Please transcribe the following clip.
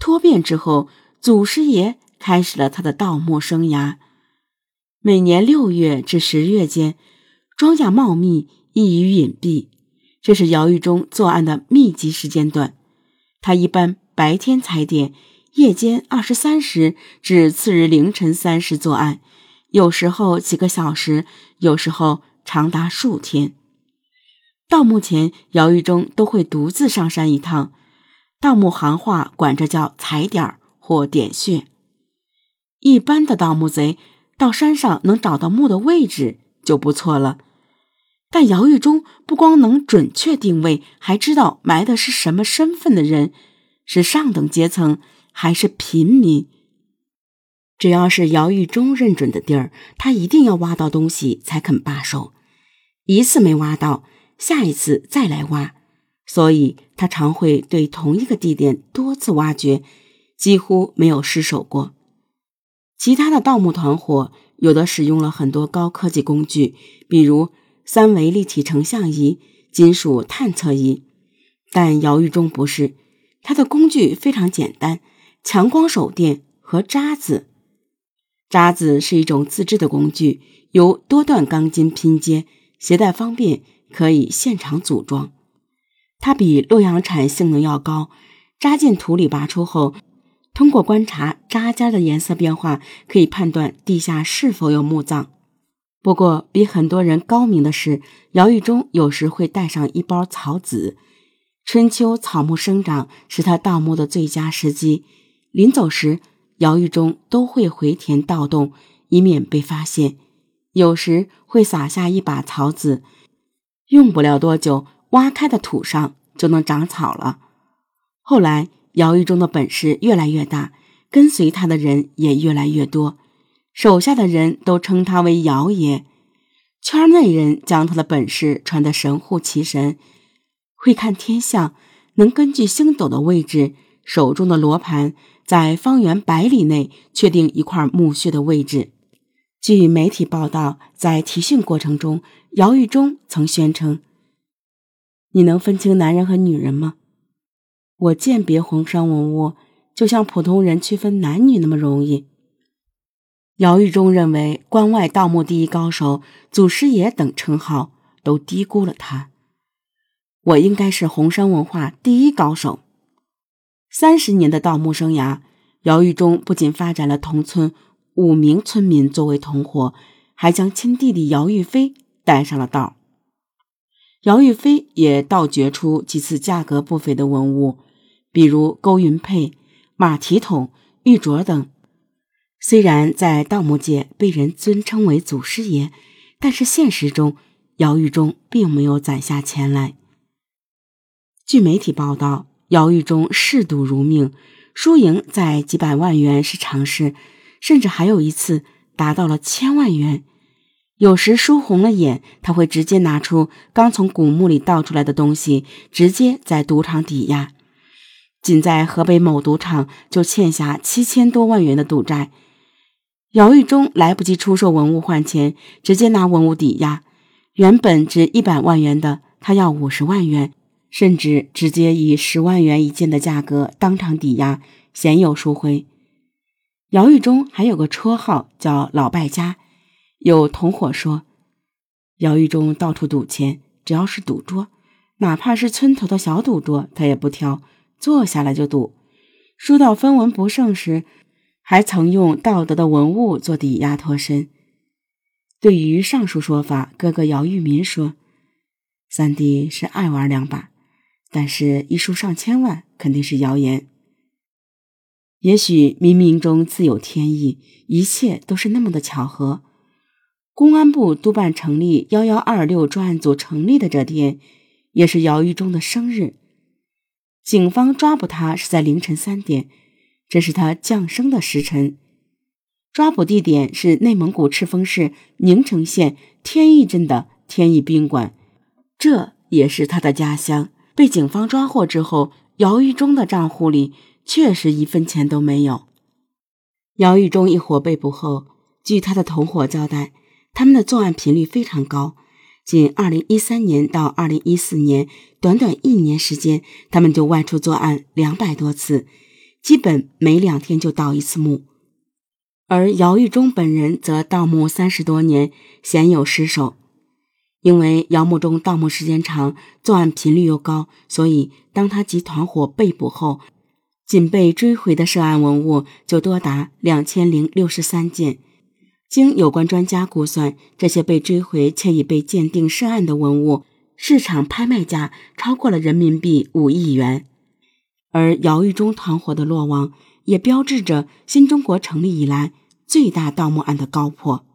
脱变之后，祖师爷开始了他的盗墓生涯。每年六月至十月间，庄稼茂密，易于隐蔽，这是姚玉忠作案的密集时间段。他一般白天踩点，夜间二十三时至次日凌晨三时作案，有时候几个小时，有时候长达数天。盗墓前，姚玉忠都会独自上山一趟，盗墓行话管这叫踩点儿或点穴。一般的盗墓贼。到山上能找到墓的位置就不错了，但姚玉忠不光能准确定位，还知道埋的是什么身份的人，是上等阶层还是平民。只要是姚玉忠认准的地儿，他一定要挖到东西才肯罢手。一次没挖到，下一次再来挖，所以他常会对同一个地点多次挖掘，几乎没有失手过。其他的盗墓团伙有的使用了很多高科技工具，比如三维立体成像仪、金属探测仪，但姚玉忠不是，他的工具非常简单：强光手电和渣子。渣子是一种自制的工具，由多段钢筋拼接，携带方便，可以现场组装。它比洛阳铲性能要高，扎进土里拔出后。通过观察扎尖的颜色变化，可以判断地下是否有墓葬。不过，比很多人高明的是，姚玉忠有时会带上一包草籽。春秋草木生长是他盗墓的最佳时机。临走时，姚玉忠都会回填盗洞，以免被发现。有时会撒下一把草籽，用不了多久，挖开的土上就能长草了。后来。姚玉忠的本事越来越大，跟随他的人也越来越多，手下的人都称他为姚爷。圈内人将他的本事传得神乎其神，会看天象，能根据星斗的位置，手中的罗盘在方圆百里内确定一块墓穴的位置。据媒体报道，在提讯过程中，姚玉忠曾宣称：“你能分清男人和女人吗？”我鉴别红山文物，就像普通人区分男女那么容易。姚玉忠认为，关外盗墓第一高手、祖师爷等称号都低估了他。我应该是红山文化第一高手。三十年的盗墓生涯，姚玉忠不仅发展了同村五名村民作为同伙，还将亲弟弟姚玉飞带上了道。姚玉飞也盗掘出几次价格不菲的文物。比如勾云佩、马蹄桶、玉镯等，虽然在盗墓界被人尊称为祖师爷，但是现实中姚玉忠并没有攒下钱来。据媒体报道，姚玉忠嗜赌如命，输赢在几百万元是常事，甚至还有一次达到了千万元。有时输红了眼，他会直接拿出刚从古墓里盗出来的东西，直接在赌场抵押。仅在河北某赌场就欠下七千多万元的赌债，姚玉忠来不及出售文物换钱，直接拿文物抵押。原本值一百万元的，他要五十万元，甚至直接以十万元一件的价格当场抵押，鲜有赎回。姚玉忠还有个绰号叫“老败家”，有同伙说，姚玉忠到处赌钱，只要是赌桌，哪怕是村头的小赌桌，他也不挑。坐下来就赌，输到分文不剩时，还曾用道德的文物做抵押脱身。对于上述说法，哥哥姚玉民说：“三弟是爱玩两把，但是一输上千万肯定是谣言。也许冥冥中自有天意，一切都是那么的巧合。公安部督办成立幺幺二六专案组成立的这天，也是姚玉忠的生日。”警方抓捕他是在凌晨三点，这是他降生的时辰。抓捕地点是内蒙古赤峰市宁城县天意镇的天意宾馆，这也是他的家乡。被警方抓获之后，姚玉忠的账户里确实一分钱都没有。姚玉忠一伙被捕后，据他的同伙交代，他们的作案频率非常高。仅二零一三年到二零一四年，短短一年时间，他们就外出作案两百多次，基本每两天就盗一次墓。而姚玉忠本人则盗墓三十多年，鲜有失手。因为姚墓中盗墓时间长，作案频率又高，所以当他及团伙被捕后，仅被追回的涉案文物就多达两千零六十三件。经有关专家估算，这些被追回且已被鉴定涉案的文物，市场拍卖价超过了人民币五亿元。而姚玉忠团伙的落网，也标志着新中国成立以来最大盗墓案的高破。